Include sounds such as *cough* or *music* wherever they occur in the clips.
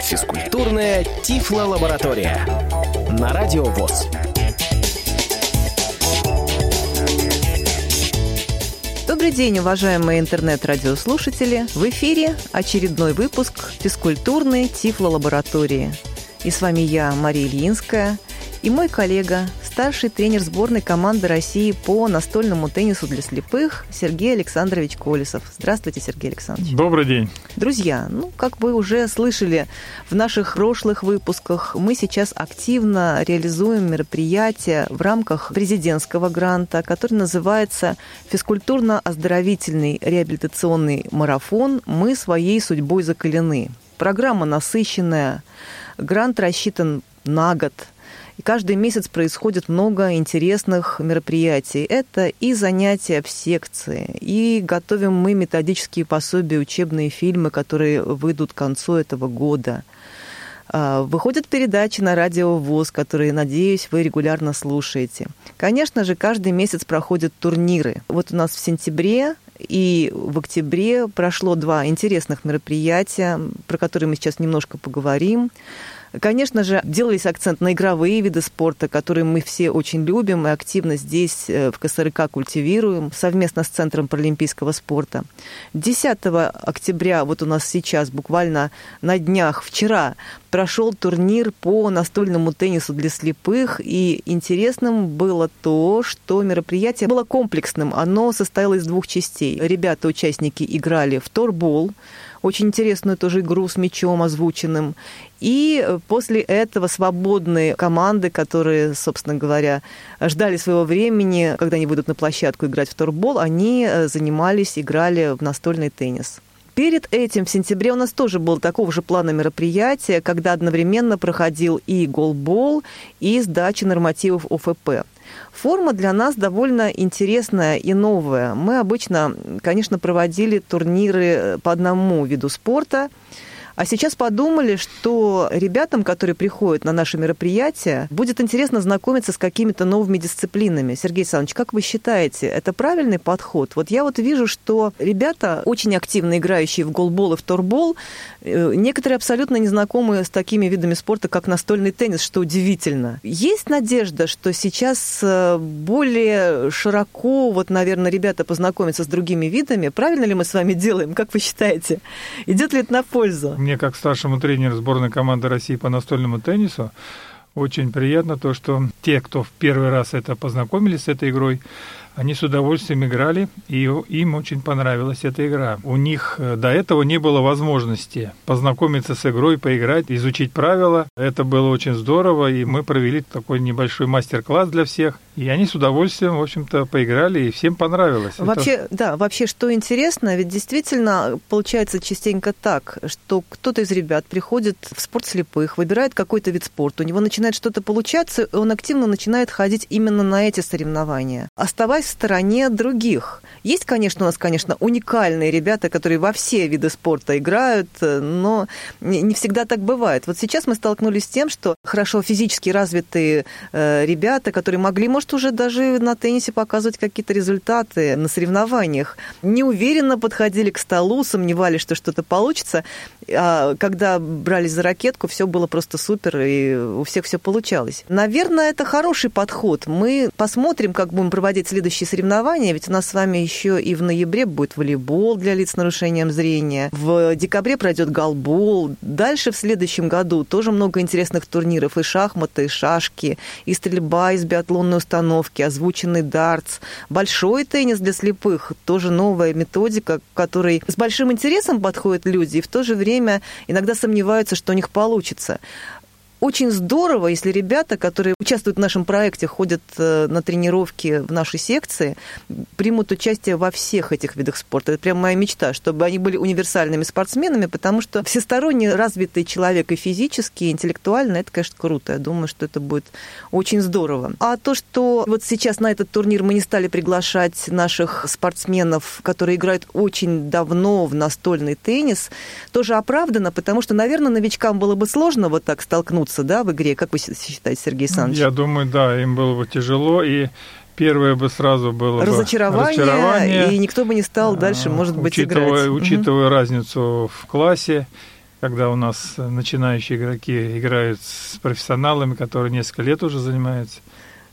Физкультурная Тифло-лаборатория. На Радио ВОЗ. Добрый день, уважаемые интернет-радиослушатели! В эфире очередной выпуск физкультурной Тифло-лаборатории. И с вами я, Мария Ильинская, и мой коллега, старший тренер сборной команды России по настольному теннису для слепых Сергей Александрович Колесов. Здравствуйте, Сергей Александрович. Добрый день. Друзья, ну, как вы уже слышали в наших прошлых выпусках, мы сейчас активно реализуем мероприятие в рамках президентского гранта, который называется «Физкультурно-оздоровительный реабилитационный марафон. Мы своей судьбой закалены». Программа насыщенная, грант рассчитан на год – и каждый месяц происходит много интересных мероприятий. Это и занятия в секции, и готовим мы методические пособия, учебные фильмы, которые выйдут к концу этого года. А, выходят передачи на радио ВОЗ, которые, надеюсь, вы регулярно слушаете. Конечно же, каждый месяц проходят турниры. Вот у нас в сентябре и в октябре прошло два интересных мероприятия, про которые мы сейчас немножко поговорим. Конечно же, делались акцент на игровые виды спорта, которые мы все очень любим и активно здесь э, в КСРК культивируем совместно с Центром паралимпийского спорта. 10 октября, вот у нас сейчас, буквально на днях, вчера, прошел турнир по настольному теннису для слепых, и интересным было то, что мероприятие было комплексным. Оно состояло из двух частей. Ребята-участники играли в торбол, очень интересную тоже игру с мячом озвученным. И после этого свободные команды, которые, собственно говоря, ждали своего времени, когда они выйдут на площадку играть в торбол, они э, занимались, играли в настольный теннис. Перед этим в сентябре у нас тоже было такого же плана мероприятия, когда одновременно проходил и голбол, и сдача нормативов ОФП. Форма для нас довольно интересная и новая. Мы обычно, конечно, проводили турниры по одному виду спорта – а сейчас подумали, что ребятам, которые приходят на наши мероприятия, будет интересно знакомиться с какими-то новыми дисциплинами. Сергей Александрович, как вы считаете, это правильный подход? Вот я вот вижу, что ребята, очень активно играющие в голбол и в торбол, э, некоторые абсолютно не знакомы с такими видами спорта, как настольный теннис, что удивительно. Есть надежда, что сейчас э, более широко, вот, наверное, ребята познакомятся с другими видами? Правильно ли мы с вами делаем? Как вы считаете? Идет ли это на пользу? Мне как старшему тренеру сборной команды России по настольному теннису очень приятно то, что те, кто в первый раз это познакомились с этой игрой, они с удовольствием играли, и им очень понравилась эта игра. У них э, до этого не было возможности познакомиться с игрой, поиграть, изучить правила. Это было очень здорово, и мы провели такой небольшой мастер-класс для всех. И они с удовольствием, в общем-то, поиграли, и всем понравилось. Вообще, Это... да, вообще, что интересно, ведь действительно получается частенько так, что кто-то из ребят приходит в спорт слепых, выбирает какой-то вид спорта, у него начинает что-то получаться, и он активно начинает ходить именно на эти соревнования, оставаясь стороне других. Есть, конечно, у нас, конечно, уникальные ребята, которые во все виды спорта играют, но не всегда так бывает. Вот сейчас мы столкнулись с тем, что хорошо физически развитые э, ребята, которые могли, может, уже даже на теннисе показывать какие-то результаты на соревнованиях. Неуверенно подходили к столу, сомневались, что что-то получится. А когда брались за ракетку, все было просто супер, и у всех все получалось. Наверное, это хороший подход. Мы посмотрим, как будем проводить следующие соревнования, ведь у нас с вами еще и в ноябре будет волейбол для лиц с нарушением зрения, в декабре пройдет голбол, дальше в следующем году тоже много интересных турниров, и шахматы, и шашки, и стрельба, и биатлонной установки, озвученный дартс, большой теннис для слепых, тоже новая методика, которой с большим интересом подходят люди. И в то же время иногда сомневаются, что у них получится очень здорово, если ребята, которые участвуют в нашем проекте, ходят э, на тренировки в нашей секции, примут участие во всех этих видах спорта. Это прям моя мечта, чтобы они были универсальными спортсменами, потому что всесторонне развитый человек и физически, и интеллектуально, это, конечно, круто. Я думаю, что это будет очень здорово. А то, что вот сейчас на этот турнир мы не стали приглашать наших спортсменов, которые играют очень давно в настольный теннис, тоже оправдано, потому что, наверное, новичкам было бы сложно вот так столкнуться да, в игре? Как вы считаете, Сергей Александрович? Я думаю, да, им было бы тяжело. И Первое бы сразу было разочарование, бы разочарование, и никто бы не стал дальше, может быть, учитывая, играть. Учитывая угу. разницу в классе, когда у нас начинающие игроки играют с профессионалами, которые несколько лет уже занимаются –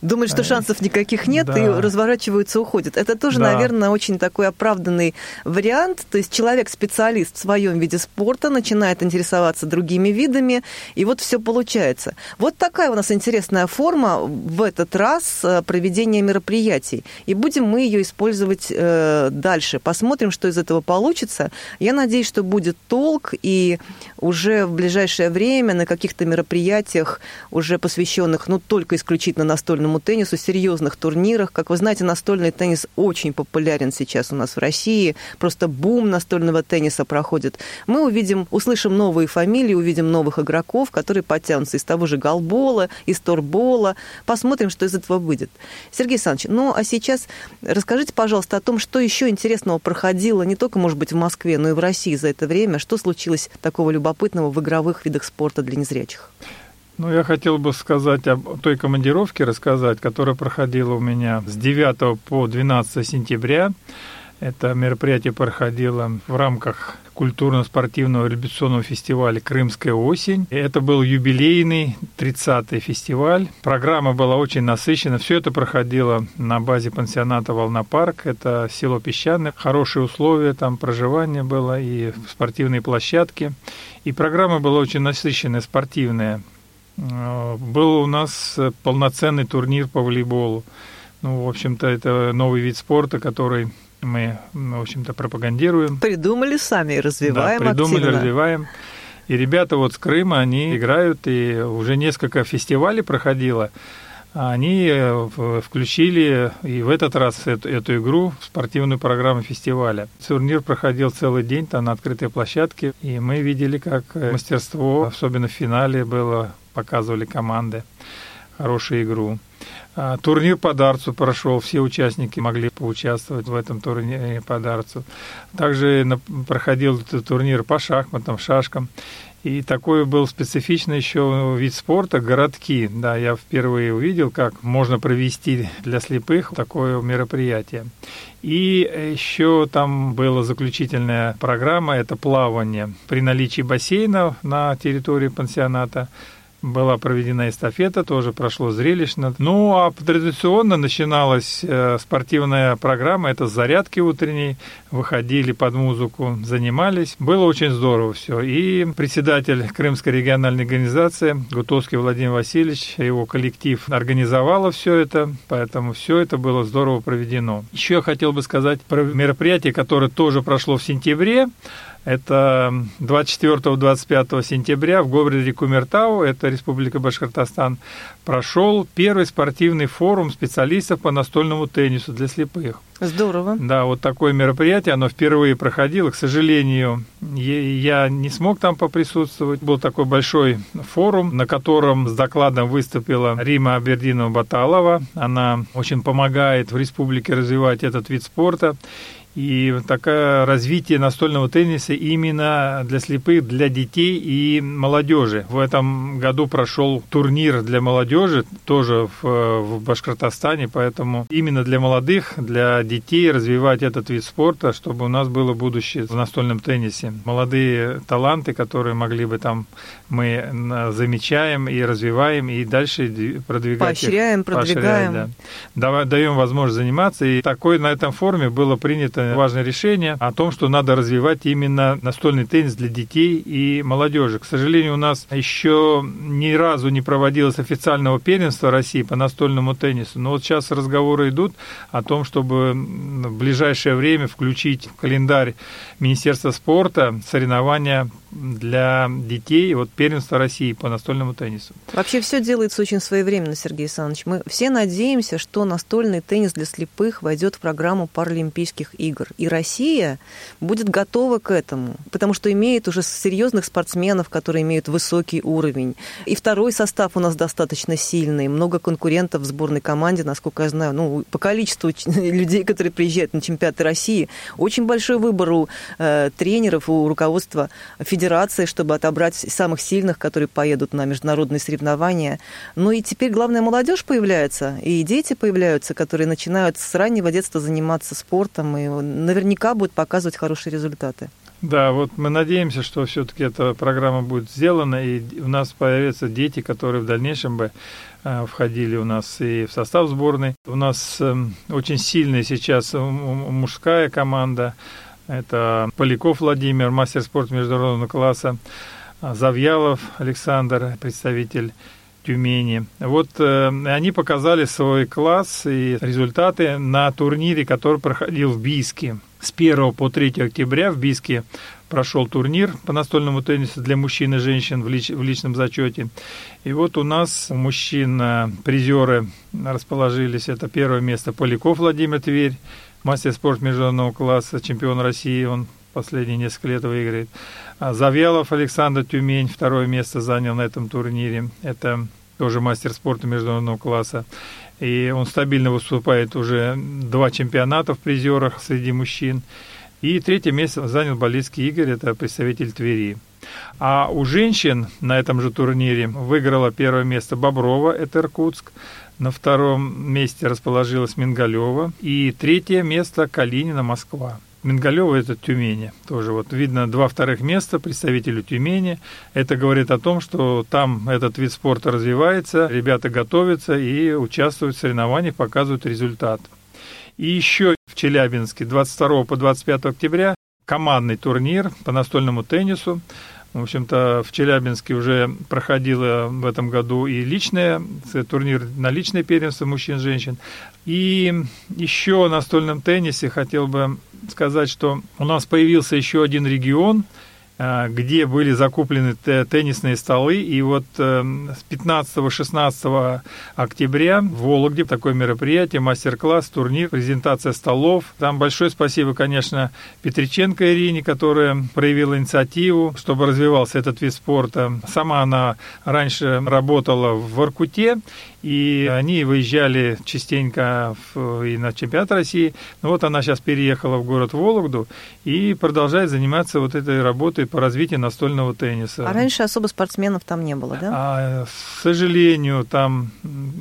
думают, что шансов никаких нет, да. и разворачиваются, уходят. Это тоже, да. наверное, очень такой оправданный вариант. То есть человек-специалист в своем виде спорта начинает интересоваться другими видами, и вот все получается. Вот такая у нас интересная форма в этот раз э, проведения мероприятий. И будем мы ее использовать э, дальше. Посмотрим, что из этого получится. Я надеюсь, что будет толк, и уже в ближайшее время на каких-то мероприятиях, уже посвященных ну, только исключительно настольному настольному теннису, серьезных турнирах. Как вы знаете, настольный теннис очень популярен сейчас у нас в России. Просто бум настольного тенниса проходит. Мы увидим, услышим новые фамилии, увидим новых игроков, которые потянутся из того же голбола, из торбола. Посмотрим, что из этого выйдет. Сергей Александрович, ну а сейчас расскажите, пожалуйста, о том, что еще интересного проходило не только, может быть, в Москве, но и в России за это время. Что случилось такого любопытного в игровых видах спорта для незрячих? Ну, я хотел бы сказать о той командировке, рассказать, которая проходила у меня с 9 по 12 сентября. Это мероприятие проходило в рамках культурно-спортивного революционного фестиваля «Крымская осень». Это был юбилейный 30-й фестиваль. Программа была очень насыщена. Все это проходило на базе пансионата «Волнопарк». Это село Песчаное. Хорошие условия там проживания было и спортивные площадки. И программа была очень насыщенная, спортивная. Э, был у нас э, полноценный турнир по волейболу. Ну, в общем-то, это новый вид спорта, который мы, в общем-то, пропагандируем. Придумали сами и развиваем да, придумали, активно. развиваем. И ребята вот с Крыма, они играют, и уже несколько фестивалей проходило. Они э, включили и в этот раз эту, эту игру в спортивную программу фестиваля. Турнир проходил целый день там на открытой площадке, и мы видели, как мастерство, особенно в финале, было показывали команды хорошую игру. А, турнир по дарцу прошел, все участники могли поучаствовать в этом турнире по дарцу. Также проходил турнир по шахматам, шашкам. И такой был специфичный еще вид спорта – городки. Да, я впервые увидел, как можно провести для слепых такое мероприятие. И еще там была заключительная программа – это плавание. При наличии бассейна на территории пансионата – была проведена эстафета, тоже прошло зрелищно. Ну, а традиционно начиналась э, спортивная программа, это зарядки утренние, выходили под музыку, занимались. Было очень здорово все. И председатель Крымской региональной организации Гутовский Владимир Васильевич, его коллектив организовало все это, поэтому все это было здорово проведено. Еще я хотел бы сказать про мероприятие, которое тоже прошло в сентябре. Это 24-25 сентября в городе Кумертау, это Республика Башкортостан, прошел первый спортивный форум специалистов по настольному теннису для слепых. Здорово. Да, вот такое мероприятие, оно впервые проходило. К сожалению, я не смог там поприсутствовать. Был такой большой форум, на котором с докладом выступила Рима Абердинова-Баталова. Она очень помогает в республике развивать этот вид спорта. И такое развитие настольного тенниса именно для слепых, для детей и молодежи. В этом году прошел турнир для молодежи, тоже в, в Башкортостане, поэтому именно для молодых, для детей развивать этот вид спорта, чтобы у нас было будущее в настольном теннисе. Молодые таланты, которые могли бы там мы замечаем и развиваем, и дальше продвигать Поощряем, их. продвигаем. Поощряем, да. Даем возможность заниматься. И такое на этом форуме было принято важное решение о том, что надо развивать именно настольный теннис для детей и молодежи. К сожалению, у нас еще ни разу не проводилось официального первенства России по настольному теннису, но вот сейчас разговоры идут о том, чтобы в ближайшее время включить в календарь Министерства спорта соревнования для детей вот первенства России по настольному теннису. Вообще все делается очень своевременно, Сергей Александрович. Мы все надеемся, что настольный теннис для слепых войдет в программу Паралимпийских игр игр. И Россия будет готова к этому, потому что имеет уже серьезных спортсменов, которые имеют высокий уровень. И второй состав у нас достаточно сильный, много конкурентов в сборной команде, насколько я знаю, ну, по количеству *laughs* людей, которые приезжают на чемпионаты России, очень большой выбор у э, тренеров, у руководства федерации, чтобы отобрать самых сильных, которые поедут на международные соревнования. Ну и теперь главная молодежь появляется, и дети появляются, которые начинают с раннего детства заниматься спортом и наверняка будут показывать хорошие результаты. Да, вот мы надеемся, что все-таки эта программа будет сделана, и у нас появятся дети, которые в дальнейшем бы э, входили у нас и в состав сборной. У нас эм, очень сильная сейчас мужская команда. Это Поляков Владимир, мастер спорта международного класса, Завьялов Александр, представитель Тюмени. Вот э, они показали свой класс и результаты на турнире, который проходил в Бийске. С 1 по 3 октября в Бийске прошел турнир по настольному теннису для мужчин и женщин в, лич, в личном зачете. И вот у нас у мужчин призеры расположились. Это первое место Поляков Владимир Тверь, мастер спорта международного класса, чемпион России. Он последние несколько лет выиграет. А Завьялов Александр Тюмень второе место занял на этом турнире. Это тоже мастер спорта международного класса. И он стабильно выступает уже два чемпионата в призерах среди мужчин. И третье место занял Болицкий Игорь, это представитель Твери. А у женщин на этом же турнире выиграла первое место Боброва, это Иркутск. На втором месте расположилась Мингалева. И третье место Калинина, Москва. Мингалева это Тюмени. Тоже вот видно два вторых места представителю Тюмени. Это говорит о том, что там этот вид спорта развивается, ребята готовятся и участвуют в соревнованиях, показывают результат. И еще в Челябинске 22 по 25 октября командный турнир по настольному теннису. В общем-то, в Челябинске уже проходило в этом году и личное, турнир на личное первенство мужчин-женщин. И еще о настольном теннисе хотел бы сказать, что у нас появился еще один регион – Э, где были закуплены теннисные столы. И вот эм, с 15-16 октября в Вологде такое мероприятие, мастер-класс, турнир, презентация столов. Там большое спасибо, конечно, Петриченко Ирине, которая проявила инициативу, чтобы развивался этот вид спорта. Сама она раньше работала в Воркуте, и они выезжали частенько в, и на чемпионат России. Но вот она сейчас переехала в город Вологду и продолжает заниматься вот этой работой по развитию настольного тенниса. А раньше особо спортсменов там не было, да? А, к сожалению, там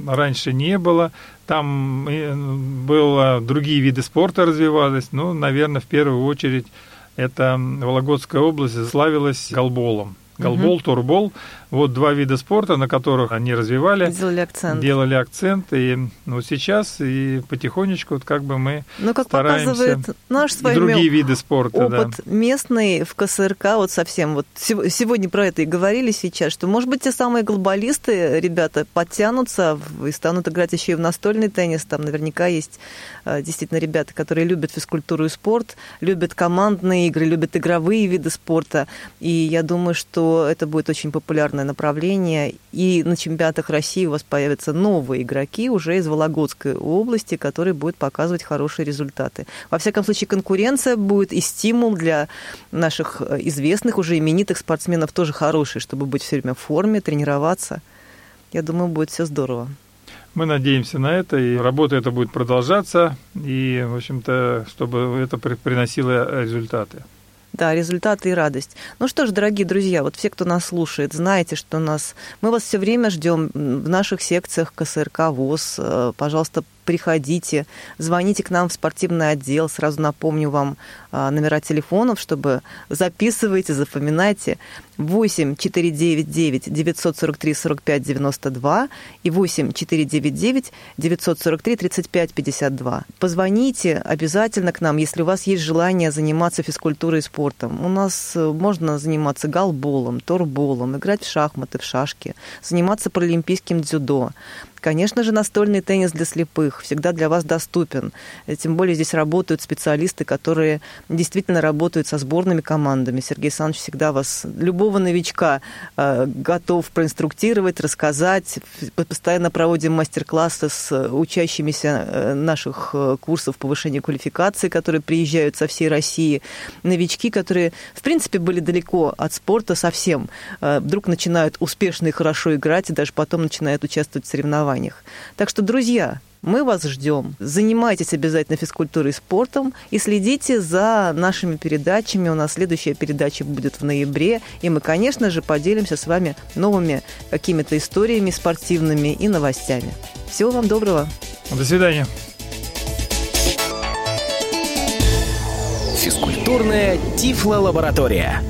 раньше не было. Там э, было другие виды спорта развивались. Ну, наверное, в первую очередь это Вологодская область славилась голболом. Голбол, угу. турбол. Вот два вида спорта, на которых они развивали. Делали акцент. Делали акцент. И вот сейчас и потихонечку вот как бы мы Ну, как показывает наш с вами другие виды спорта. Опыт да. местный в КСРК вот совсем. Вот сегодня про это и говорили сейчас, что, может быть, те самые глобалисты, ребята, подтянутся и станут играть еще и в настольный теннис. Там наверняка есть э, действительно ребята, которые любят физкультуру и спорт, любят командные игры, любят игровые виды спорта. И я думаю, что это будет очень популярно спортивное направление, и на чемпионатах России у вас появятся новые игроки уже из Вологодской области, которые будут показывать хорошие результаты. Во всяком случае, конкуренция будет и стимул для наших э, известных, уже именитых спортсменов тоже хороший, чтобы быть все время в форме, тренироваться. Я думаю, будет все здорово. Мы надеемся на это, и работа эта будет продолжаться, и, в общем-то, чтобы это приносило результаты. Да, результаты и радость. Ну что ж, дорогие друзья, вот все, кто нас слушает, знаете, что нас... Мы вас все время ждем в наших секциях КСРК ВОЗ. Э, пожалуйста, приходите, звоните к нам в спортивный отдел. Сразу напомню вам а, номера телефонов, чтобы записывайте, запоминайте. 8 499 943 45 92 и 8 499 943 35 52. Позвоните обязательно к нам, если у вас есть желание заниматься физкультурой и спортом. У нас э, можно заниматься галболом, торболом, играть в шахматы, в шашки, заниматься паралимпийским дзюдо Конечно же, настольный теннис для слепых всегда для вас доступен. Тем более здесь работают специалисты, которые действительно работают со сборными командами. Сергей Александрович всегда вас, любого новичка, э, готов проинструктировать, рассказать. Постоянно проводим мастер-классы с учащимися э, наших э, курсов повышения квалификации, которые приезжают со всей России. Новички, которые, в принципе, были далеко от спорта совсем, вдруг начинают успешно и хорошо играть, и даже потом начинают участвовать в соревнованиях. Так что, друзья, мы вас ждем. Занимайтесь обязательно физкультурой и спортом и следите за нашими передачами. У нас следующая передача будет в ноябре. И мы, конечно же, поделимся с вами новыми какими-то историями спортивными и новостями. Всего вам доброго. До свидания. Физкультурная Тифло-лаборатория.